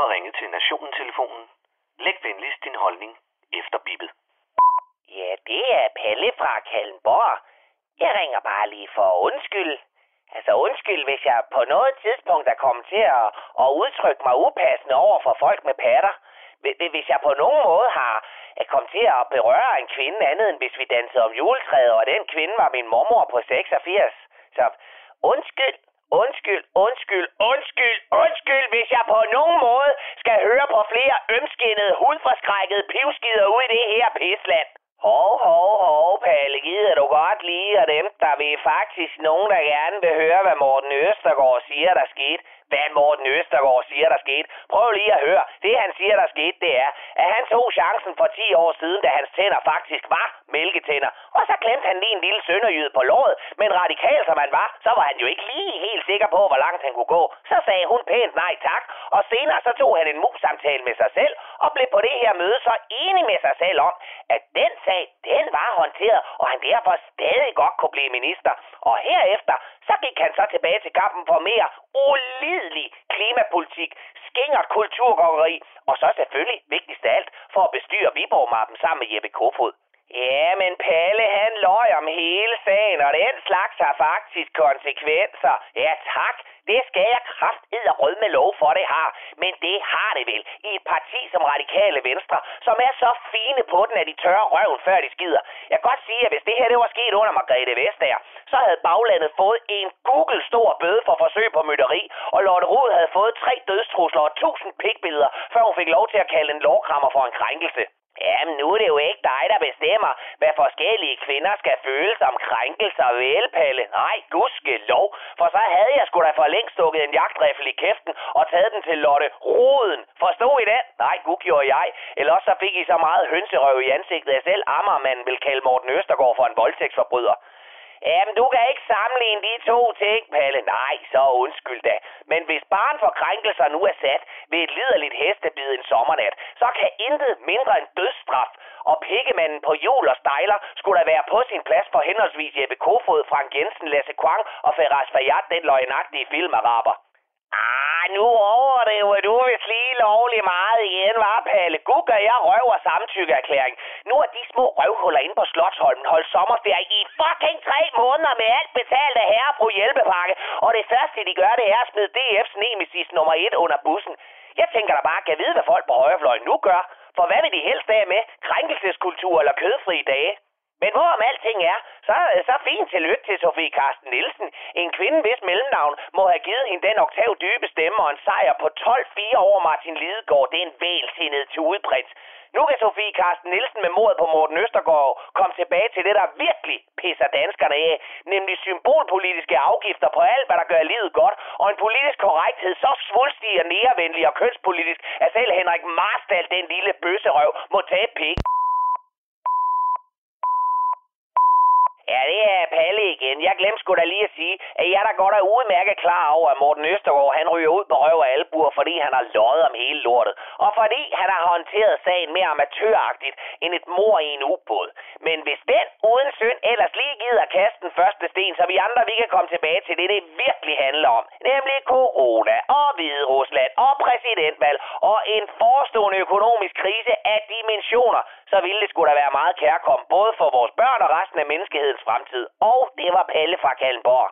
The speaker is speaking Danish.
har ringet til Nationen-telefonen. Læg venligst din holdning efter bippet. Ja, det er Palle fra Kallenborg. Jeg ringer bare lige for undskyld. Altså undskyld, hvis jeg på noget tidspunkt er kommet til at, at udtrykke mig upassende over for folk med patter. Hvis jeg på nogen måde har kommet til at berøre en kvinde andet end hvis vi dansede om juletræet, og den kvinde var min mormor på 86. Så undskyld, undskyld, undskyld, undskyld, undskyld, hvis jeg på skal flere ømskinnede, hudforskrækkede pivskider ud i det her pisland. Hov, hov, hov, Palle, gider du godt lige, og dem, der vil faktisk nogen, der gerne vil høre, hvad Morten Østergaard siger, der skete. Hvad Morten Østergaard siger, der skete. Prøv lige at høre. Det, han siger, der skete, det er, at han tog chancen for 10 år siden, da hans tænder faktisk var mælketænder. Og så klemte han lige en lille sønderjyde på låret. Men radikal som han var, så var han jo ikke lige helt sikker på, hvor langt han kunne gå. Så sagde hun pænt nej tak, og senere så tog han en mus-samtale med sig selv, og blev på det her møde så enig med sig selv om, at den sag, den var håndteret, og han derfor stadig godt kunne blive minister. Og herefter, så gik han så tilbage til kampen for mere ulidelig klimapolitik, skingert kulturgårderi, og så selvfølgelig, vigtigst af alt, for at bestyre Viborg-mappen sammen med Jeppe Kofod. Ja, men løj om hele sagen, og den slags har faktisk konsekvenser. Ja, tak. Det skal jeg kraftid og rød med lov for, det har. Men det har det vel i et parti som Radikale Venstre, som er så fine på den, at de tørrer røven, før de skider. Jeg kan godt sige, at hvis det her det var sket under Margrethe Vestager, så havde baglandet fået en Google stor bøde for forsøg på mytteri, og Lotte Rod havde fået tre dødstrusler og tusind pikbilleder, før hun fik lov til at kalde en lovkrammer for en krænkelse. Jamen, nu er det jo ikke dig, der bestemmer, hvad forskellige kvinder skal føle som krænkelser ved Palle. Nej, gudske lov. For så havde jeg sgu da for længst stukket en jagtriffel i kæften og taget den til Lotte Roden. Forstod I det? Nej, gud gjorde jeg. Eller også så fik I så meget hønserøv i ansigtet, at selv Ammermanden vil kalde Morten Østergaard for en voldtægtsforbryder. Jamen, du kan ikke sammenligne de to ting, Palle. Nej, så undskyld da. Men barn for krænkelser nu er sat ved et liderligt hestebid en sommernat, så kan intet mindre end dødsstraf og pikkemanden på jul og stejler skulle da være på sin plads for henholdsvis Jeppe Kofod, Frank Jensen, Lasse Kwang og Ferraz Fayad, den løgnagtige filmaraber. Ah, nu overdriver du vist lovlig meget igen, var Palle. Gud jeg røv og samtykkeerklæring. Nu er de små røvhuller inde på Slottholmen holdt sommerferie i fucking tre måneder med alt betalt af herre på hjælpepakke. Og det første, de gør, det er at smide DF's nemesis nummer et under bussen. Jeg tænker da bare, kan vide, hvad folk på højrefløjen nu gør. For hvad vil de helst af med? Krænkelseskultur eller kødfri dage? Men hvorom alting er, så, så fint tillykke til Sofie Karsten Nielsen. En kvinde, hvis mellemnavn må have givet hende den oktav dybe stemme og en sejr på 12-4 over Martin Lidegaard. Det er en vælsindet tudeprins. Nu kan Sofie Karsten Nielsen med mordet på Morten Østergaard komme tilbage til det, der virkelig pisser danskerne af, nemlig symbolpolitiske afgifter på alt, hvad der gør livet godt, og en politisk korrekthed så svulstig og nærvenlig og kønspolitisk, at selv Henrik Marstal, den lille bøsserøv, må tage pik. Ja, det er Palle igen. Jeg glemte sgu da lige at sige, at jeg der godt er udmærket klar over, at Morten Østergaard han ryger ud på røv og albuer, fordi han har løjet om hele lortet. Og fordi han har håndteret sagen mere amatøragtigt end et mor i en ubåd. Men hvis den uden synd ellers lige gider kaste den første sten, så vi andre vi kan komme tilbage til det, det virkelig handler om. Nemlig corona og Hvide Rusland og præsidentvalg og en forestående økonomisk krise af dimensioner, så ville det skulle da være meget kærkommen, både for vores børn og resten af menneskehedens fremtid. Og det var Palle fra Kallenborg.